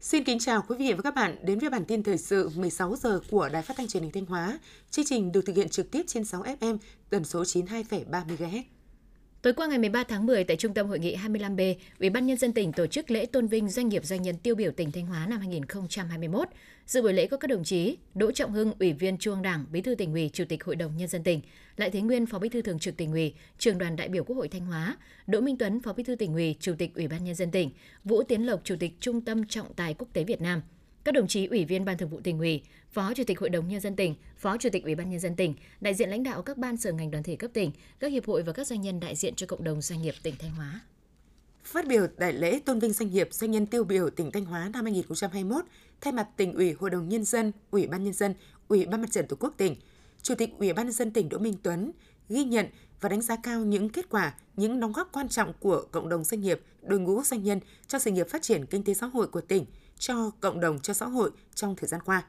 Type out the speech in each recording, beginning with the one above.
Xin kính chào quý vị và các bạn đến với bản tin thời sự 16 giờ của Đài Phát thanh Truyền hình Thanh Hóa. Chương trình được thực hiện trực tiếp trên 6 FM, tần số 92,3 MHz. Tối qua ngày 13 tháng 10 tại Trung tâm Hội nghị 25B, Ủy ban nhân dân tỉnh tổ chức lễ tôn vinh doanh nghiệp doanh nhân tiêu biểu tỉnh Thanh Hóa năm 2021. Dự buổi lễ có các đồng chí Đỗ Trọng Hưng, Ủy viên Trung ương Đảng, Bí thư tỉnh ủy, Chủ tịch Hội đồng nhân dân tỉnh, Lại Thế Nguyên, Phó Bí thư Thường trực tỉnh ủy, Trường đoàn đại biểu Quốc hội Thanh Hóa, Đỗ Minh Tuấn, Phó Bí thư tỉnh ủy, Chủ tịch Ủy ban nhân dân tỉnh, Vũ Tiến Lộc, Chủ tịch Trung tâm Trọng tài Quốc tế Việt Nam, các đồng chí ủy viên ban thường vụ tỉnh ủy, phó chủ tịch hội đồng nhân dân tỉnh, phó chủ tịch ủy ban nhân dân tỉnh, đại diện lãnh đạo các ban sở ngành đoàn thể cấp tỉnh, các hiệp hội và các doanh nhân đại diện cho cộng đồng doanh nghiệp tỉnh Thanh Hóa. Phát biểu tại lễ tôn vinh doanh nghiệp doanh nhân tiêu biểu tỉnh Thanh Hóa năm 2021, thay mặt tỉnh ủy, hội đồng nhân dân, ủy ban nhân dân, ủy ban mặt trận tổ quốc tỉnh, chủ tịch ủy ban nhân dân tỉnh Đỗ Minh Tuấn ghi nhận và đánh giá cao những kết quả, những đóng góp quan trọng của cộng đồng doanh nghiệp, đội ngũ doanh nhân cho sự nghiệp phát triển kinh tế xã hội của tỉnh, cho cộng đồng, cho xã hội trong thời gian qua.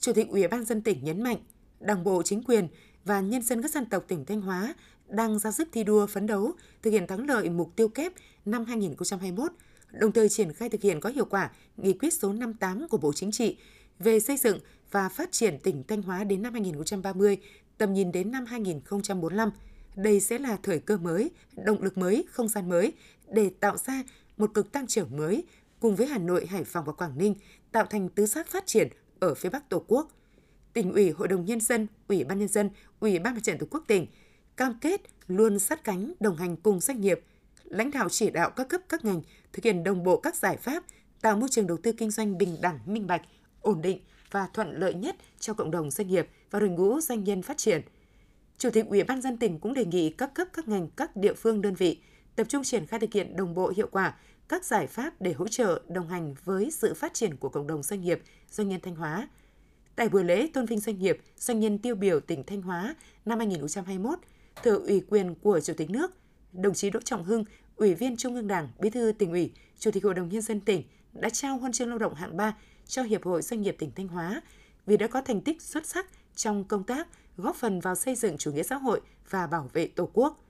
Chủ tịch Ủy ban dân tỉnh nhấn mạnh, Đảng bộ, chính quyền và nhân dân các dân tộc tỉnh Thanh Hóa đang ra sức thi đua phấn đấu thực hiện thắng lợi mục tiêu kép năm 2021, đồng thời triển khai thực hiện có hiệu quả nghị quyết số 58 của Bộ Chính trị về xây dựng và phát triển tỉnh Thanh Hóa đến năm 2030, tầm nhìn đến năm 2045. Đây sẽ là thời cơ mới, động lực mới, không gian mới để tạo ra một cực tăng trưởng mới cùng với Hà Nội, Hải Phòng và Quảng Ninh tạo thành tứ giác phát triển ở phía Bắc Tổ quốc. Tỉnh ủy, Hội đồng Nhân dân, Ủy ban Nhân dân, Ủy ban Mặt trận Tổ quốc tỉnh cam kết luôn sát cánh đồng hành cùng doanh nghiệp, lãnh đạo chỉ đạo các cấp các ngành thực hiện đồng bộ các giải pháp tạo môi trường đầu tư kinh doanh bình đẳng, minh bạch, ổn định và thuận lợi nhất cho cộng đồng doanh nghiệp và đội ngũ doanh nhân phát triển. Chủ tịch Ủy ban dân tỉnh cũng đề nghị các cấp các ngành, các địa phương đơn vị tập trung triển khai thực hiện đồng bộ hiệu quả các giải pháp để hỗ trợ đồng hành với sự phát triển của cộng đồng doanh nghiệp, doanh nhân Thanh Hóa. Tại buổi lễ tôn vinh doanh nghiệp, doanh nhân tiêu biểu tỉnh Thanh Hóa năm 2021, thừa ủy quyền của Chủ tịch nước, đồng chí Đỗ Trọng Hưng, Ủy viên Trung ương Đảng, Bí thư tỉnh ủy, Chủ tịch Hội đồng nhân dân tỉnh đã trao huân chương lao động hạng 3 cho Hiệp hội Doanh nghiệp tỉnh Thanh Hóa vì đã có thành tích xuất sắc trong công tác góp phần vào xây dựng chủ nghĩa xã hội và bảo vệ Tổ quốc.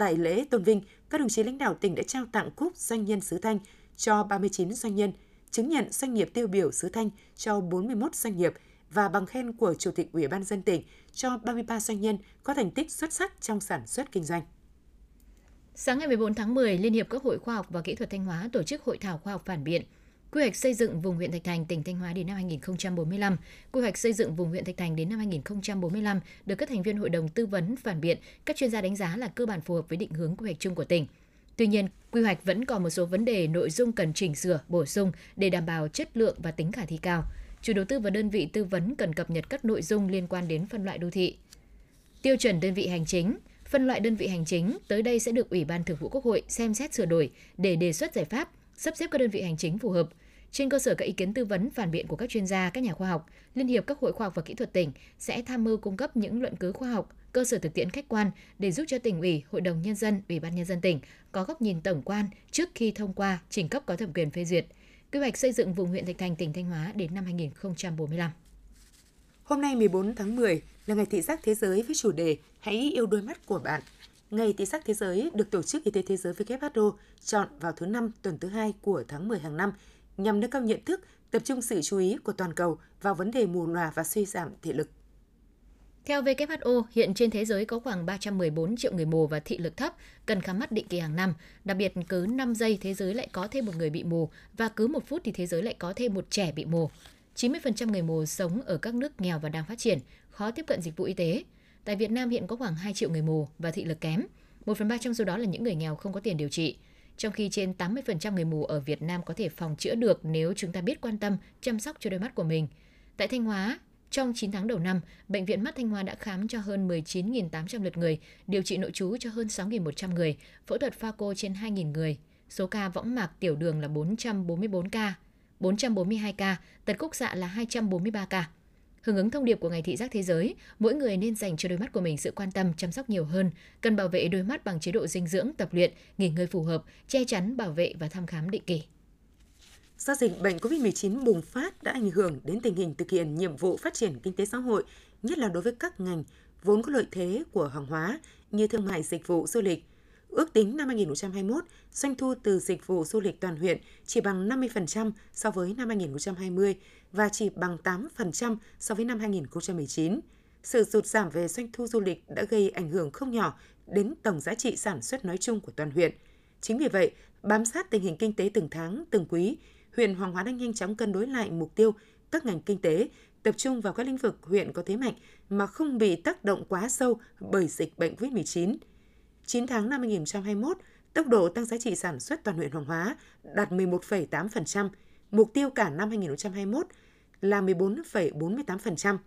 Tại lễ tôn vinh, các đồng chí lãnh đạo tỉnh đã trao tặng cúp doanh nhân xứ Thanh cho 39 doanh nhân, chứng nhận doanh nghiệp tiêu biểu xứ Thanh cho 41 doanh nghiệp và bằng khen của Chủ tịch Ủy ban dân tỉnh cho 33 doanh nhân có thành tích xuất sắc trong sản xuất kinh doanh. Sáng ngày 14 tháng 10, Liên hiệp các hội khoa học và kỹ thuật Thanh Hóa tổ chức hội thảo khoa học phản biện Quy hoạch xây dựng vùng huyện Thạch Thành, tỉnh Thanh Hóa đến năm 2045, quy hoạch xây dựng vùng huyện Thạch Thành đến năm 2045 được các thành viên hội đồng tư vấn phản biện, các chuyên gia đánh giá là cơ bản phù hợp với định hướng quy hoạch chung của tỉnh. Tuy nhiên, quy hoạch vẫn còn một số vấn đề nội dung cần chỉnh sửa, bổ sung để đảm bảo chất lượng và tính khả thi cao. Chủ đầu tư và đơn vị tư vấn cần cập nhật các nội dung liên quan đến phân loại đô thị. Tiêu chuẩn đơn vị hành chính, phân loại đơn vị hành chính tới đây sẽ được Ủy ban Thường vụ Quốc hội xem xét sửa đổi để đề xuất giải pháp sắp xếp các đơn vị hành chính phù hợp. Trên cơ sở các ý kiến tư vấn phản biện của các chuyên gia, các nhà khoa học, Liên hiệp các hội khoa học và kỹ thuật tỉnh sẽ tham mưu cung cấp những luận cứ khoa học, cơ sở thực tiễn khách quan để giúp cho tỉnh ủy, hội đồng nhân dân, ủy ban nhân dân tỉnh có góc nhìn tổng quan trước khi thông qua trình cấp có thẩm quyền phê duyệt quy hoạch xây dựng vùng huyện Thạch Thành tỉnh Thanh Hóa đến năm 2045. Hôm nay 14 tháng 10 là ngày thị giác thế giới với chủ đề Hãy yêu đôi mắt của bạn. Ngày thị giác thế giới được Tổ chức Y tế Thế giới WHO chọn vào thứ năm tuần thứ hai của tháng 10 hàng năm nhằm nâng cao nhận thức, tập trung sự chú ý của toàn cầu vào vấn đề mù lòa và suy giảm thị lực. Theo WHO, hiện trên thế giới có khoảng 314 triệu người mù và thị lực thấp, cần khám mắt định kỳ hàng năm. Đặc biệt, cứ 5 giây thế giới lại có thêm một người bị mù và cứ một phút thì thế giới lại có thêm một trẻ bị mù. 90% người mù sống ở các nước nghèo và đang phát triển, khó tiếp cận dịch vụ y tế. Tại Việt Nam hiện có khoảng 2 triệu người mù và thị lực kém. 1 phần 3 trong số đó là những người nghèo không có tiền điều trị. Trong khi trên 80% người mù ở Việt Nam có thể phòng chữa được nếu chúng ta biết quan tâm, chăm sóc cho đôi mắt của mình. Tại Thanh Hóa, trong 9 tháng đầu năm, Bệnh viện Mắt Thanh Hóa đã khám cho hơn 19.800 lượt người, điều trị nội trú cho hơn 6.100 người, phẫu thuật pha cô trên 2.000 người. Số ca võng mạc tiểu đường là 444 ca, 442 ca, tật khúc xạ là 243 ca. Hưởng ứng thông điệp của Ngày Thị giác Thế giới, mỗi người nên dành cho đôi mắt của mình sự quan tâm, chăm sóc nhiều hơn, cần bảo vệ đôi mắt bằng chế độ dinh dưỡng, tập luyện, nghỉ ngơi phù hợp, che chắn, bảo vệ và thăm khám định kỳ. Do dịch bệnh COVID-19 bùng phát đã ảnh hưởng đến tình hình thực hiện nhiệm vụ phát triển kinh tế xã hội, nhất là đối với các ngành vốn có lợi thế của hàng hóa như thương mại dịch vụ du lịch. Ước tính năm 2021, doanh thu từ dịch vụ du lịch toàn huyện chỉ bằng 50% so với năm 2020 và chỉ bằng 8% so với năm 2019. Sự sụt giảm về doanh thu du lịch đã gây ảnh hưởng không nhỏ đến tổng giá trị sản xuất nói chung của toàn huyện. Chính vì vậy, bám sát tình hình kinh tế từng tháng, từng quý, huyện Hoàng Hóa đang nhanh chóng cân đối lại mục tiêu các ngành kinh tế, tập trung vào các lĩnh vực huyện có thế mạnh mà không bị tác động quá sâu bởi dịch bệnh COVID-19. 9 tháng năm 2021, tốc độ tăng giá trị sản xuất toàn huyện Hoàng Hóa đạt 11,8%, mục tiêu cả năm 2021 là 14,48%.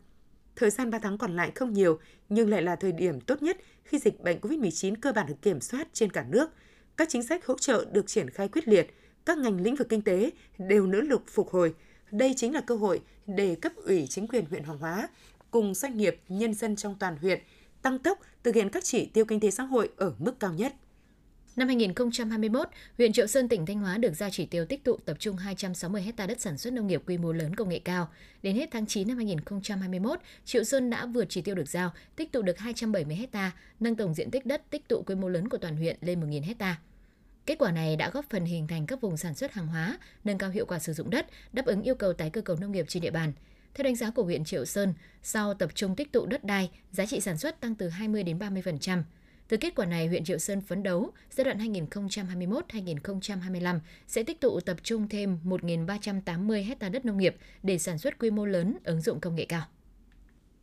Thời gian 3 tháng còn lại không nhiều, nhưng lại là thời điểm tốt nhất khi dịch bệnh COVID-19 cơ bản được kiểm soát trên cả nước. Các chính sách hỗ trợ được triển khai quyết liệt, các ngành lĩnh vực kinh tế đều nỗ lực phục hồi. Đây chính là cơ hội để cấp ủy chính quyền huyện Hoàng Hóa cùng doanh nghiệp, nhân dân trong toàn huyện tăng tốc thực hiện các chỉ tiêu kinh tế xã hội ở mức cao nhất. Năm 2021, huyện Triệu Sơn tỉnh Thanh Hóa được giao chỉ tiêu tích tụ tập trung 260 hecta đất sản xuất nông nghiệp quy mô lớn công nghệ cao. Đến hết tháng 9 năm 2021, Triệu Sơn đã vượt chỉ tiêu được giao, tích tụ được 270 hecta, nâng tổng diện tích đất tích tụ quy mô lớn của toàn huyện lên 1.000 hecta. Kết quả này đã góp phần hình thành các vùng sản xuất hàng hóa, nâng cao hiệu quả sử dụng đất, đáp ứng yêu cầu tái cơ cấu nông nghiệp trên địa bàn. Theo đánh giá của huyện Triệu Sơn, sau tập trung tích tụ đất đai, giá trị sản xuất tăng từ 20 đến 30%. Từ kết quả này, huyện Triệu Sơn phấn đấu giai đoạn 2021-2025 sẽ tích tụ tập trung thêm 1.380 hecta đất nông nghiệp để sản xuất quy mô lớn, ứng dụng công nghệ cao.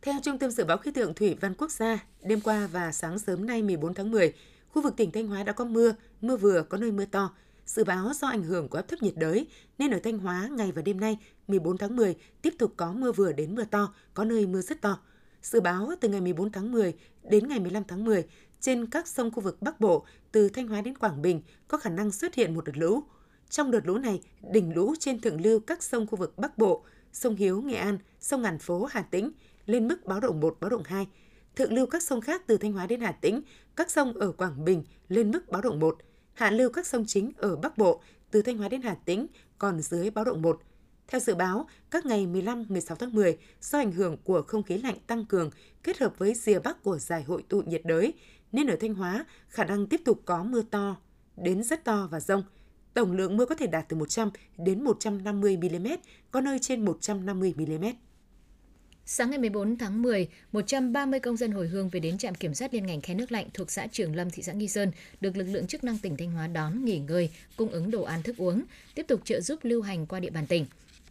Theo Trung tâm Dự báo Khí tượng Thủy văn Quốc gia, đêm qua và sáng sớm nay 14 tháng 10, khu vực tỉnh Thanh Hóa đã có mưa, mưa vừa có nơi mưa to. Dự báo do ảnh hưởng của áp thấp nhiệt đới nên ở Thanh Hóa ngày và đêm nay 14 tháng 10 tiếp tục có mưa vừa đến mưa to, có nơi mưa rất to. Dự báo từ ngày 14 tháng 10 đến ngày 15 tháng 10, trên các sông khu vực Bắc Bộ từ Thanh Hóa đến Quảng Bình có khả năng xuất hiện một đợt lũ. Trong đợt lũ này, đỉnh lũ trên thượng lưu các sông khu vực Bắc Bộ, sông Hiếu, Nghệ An, sông Ngàn Phố, Hà Tĩnh lên mức báo động 1, báo động 2. Thượng lưu các sông khác từ Thanh Hóa đến Hà Tĩnh, các sông ở Quảng Bình lên mức báo động 1. Hạ lưu các sông chính ở Bắc Bộ từ Thanh Hóa đến Hà Tĩnh còn dưới báo động 1. Theo dự báo, các ngày 15-16 tháng 10, do ảnh hưởng của không khí lạnh tăng cường kết hợp với rìa bắc của giải hội tụ nhiệt đới, nên ở Thanh Hóa khả năng tiếp tục có mưa to đến rất to và rông. Tổng lượng mưa có thể đạt từ 100 đến 150 mm, có nơi trên 150 mm. Sáng ngày 14 tháng 10, 130 công dân hồi hương về đến trạm kiểm soát liên ngành khe nước lạnh thuộc xã Trường Lâm, thị xã Nghi Sơn được lực lượng chức năng tỉnh Thanh Hóa đón, nghỉ ngơi, cung ứng đồ ăn thức uống, tiếp tục trợ giúp lưu hành qua địa bàn tỉnh.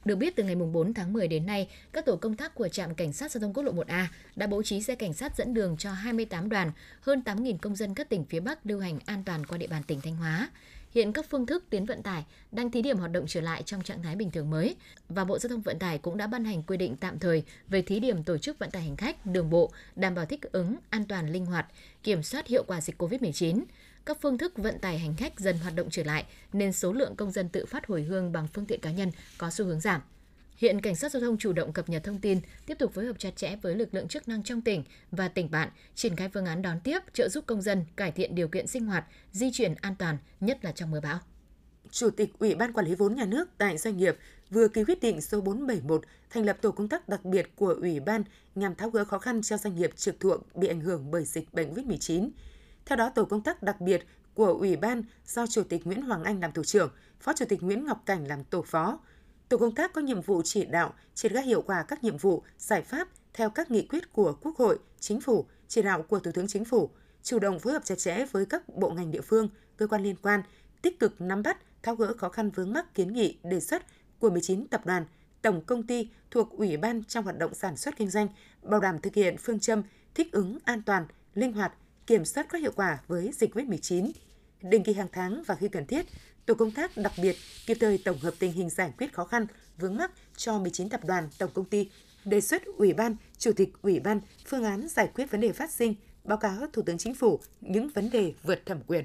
Được biết từ ngày 4 tháng 10 đến nay, các tổ công tác của trạm cảnh sát giao thông quốc lộ 1A đã bố trí xe cảnh sát dẫn đường cho 28 đoàn, hơn 8.000 công dân các tỉnh phía Bắc lưu hành an toàn qua địa bàn tỉnh Thanh Hóa. Hiện các phương thức tuyến vận tải đang thí điểm hoạt động trở lại trong trạng thái bình thường mới và Bộ Giao thông Vận tải cũng đã ban hành quy định tạm thời về thí điểm tổ chức vận tải hành khách đường bộ đảm bảo thích ứng, an toàn, linh hoạt, kiểm soát hiệu quả dịch COVID-19 các phương thức vận tải hành khách dần hoạt động trở lại nên số lượng công dân tự phát hồi hương bằng phương tiện cá nhân có xu hướng giảm. Hiện cảnh sát giao thông chủ động cập nhật thông tin, tiếp tục phối hợp chặt chẽ với lực lượng chức năng trong tỉnh và tỉnh bạn, triển khai phương án đón tiếp, trợ giúp công dân cải thiện điều kiện sinh hoạt, di chuyển an toàn, nhất là trong mưa bão. Chủ tịch Ủy ban Quản lý vốn nhà nước tại doanh nghiệp vừa ký quyết định số 471 thành lập tổ công tác đặc biệt của Ủy ban nhằm tháo gỡ khó khăn cho doanh nghiệp trực thuộc bị ảnh hưởng bởi dịch bệnh COVID-19. Theo đó, tổ công tác đặc biệt của Ủy ban do Chủ tịch Nguyễn Hoàng Anh làm tổ trưởng, Phó Chủ tịch Nguyễn Ngọc Cảnh làm tổ phó. Tổ công tác có nhiệm vụ chỉ đạo, triển khai hiệu quả các nhiệm vụ, giải pháp theo các nghị quyết của Quốc hội, Chính phủ, chỉ đạo của Thủ tướng Chính phủ, chủ động phối hợp chặt chẽ với các bộ ngành địa phương, cơ quan liên quan, tích cực nắm bắt, tháo gỡ khó khăn vướng mắc kiến nghị, đề xuất của 19 tập đoàn, tổng công ty thuộc Ủy ban trong hoạt động sản xuất kinh doanh, bảo đảm thực hiện phương châm thích ứng an toàn, linh hoạt, kiểm soát có hiệu quả với dịch COVID-19. Định kỳ hàng tháng và khi cần thiết, tổ công tác đặc biệt kịp thời tổng hợp tình hình giải quyết khó khăn, vướng mắc cho 19 tập đoàn, tổng công ty, đề xuất Ủy ban, Chủ tịch Ủy ban phương án giải quyết vấn đề phát sinh, báo cáo Thủ tướng Chính phủ những vấn đề vượt thẩm quyền.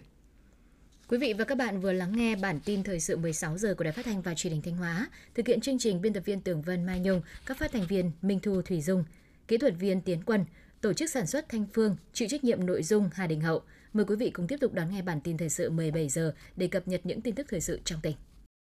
Quý vị và các bạn vừa lắng nghe bản tin thời sự 16 giờ của Đài Phát thanh và Truyền hình Thanh Hóa. Thực hiện chương trình biên tập viên Tường Vân Mai Nhung, các phát thanh viên Minh Thu Thủy Dung, kỹ thuật viên Tiến Quân, tổ chức sản xuất Thanh Phương, chịu trách nhiệm nội dung Hà Đình Hậu. Mời quý vị cùng tiếp tục đón nghe bản tin thời sự 17 giờ để cập nhật những tin tức thời sự trong tỉnh.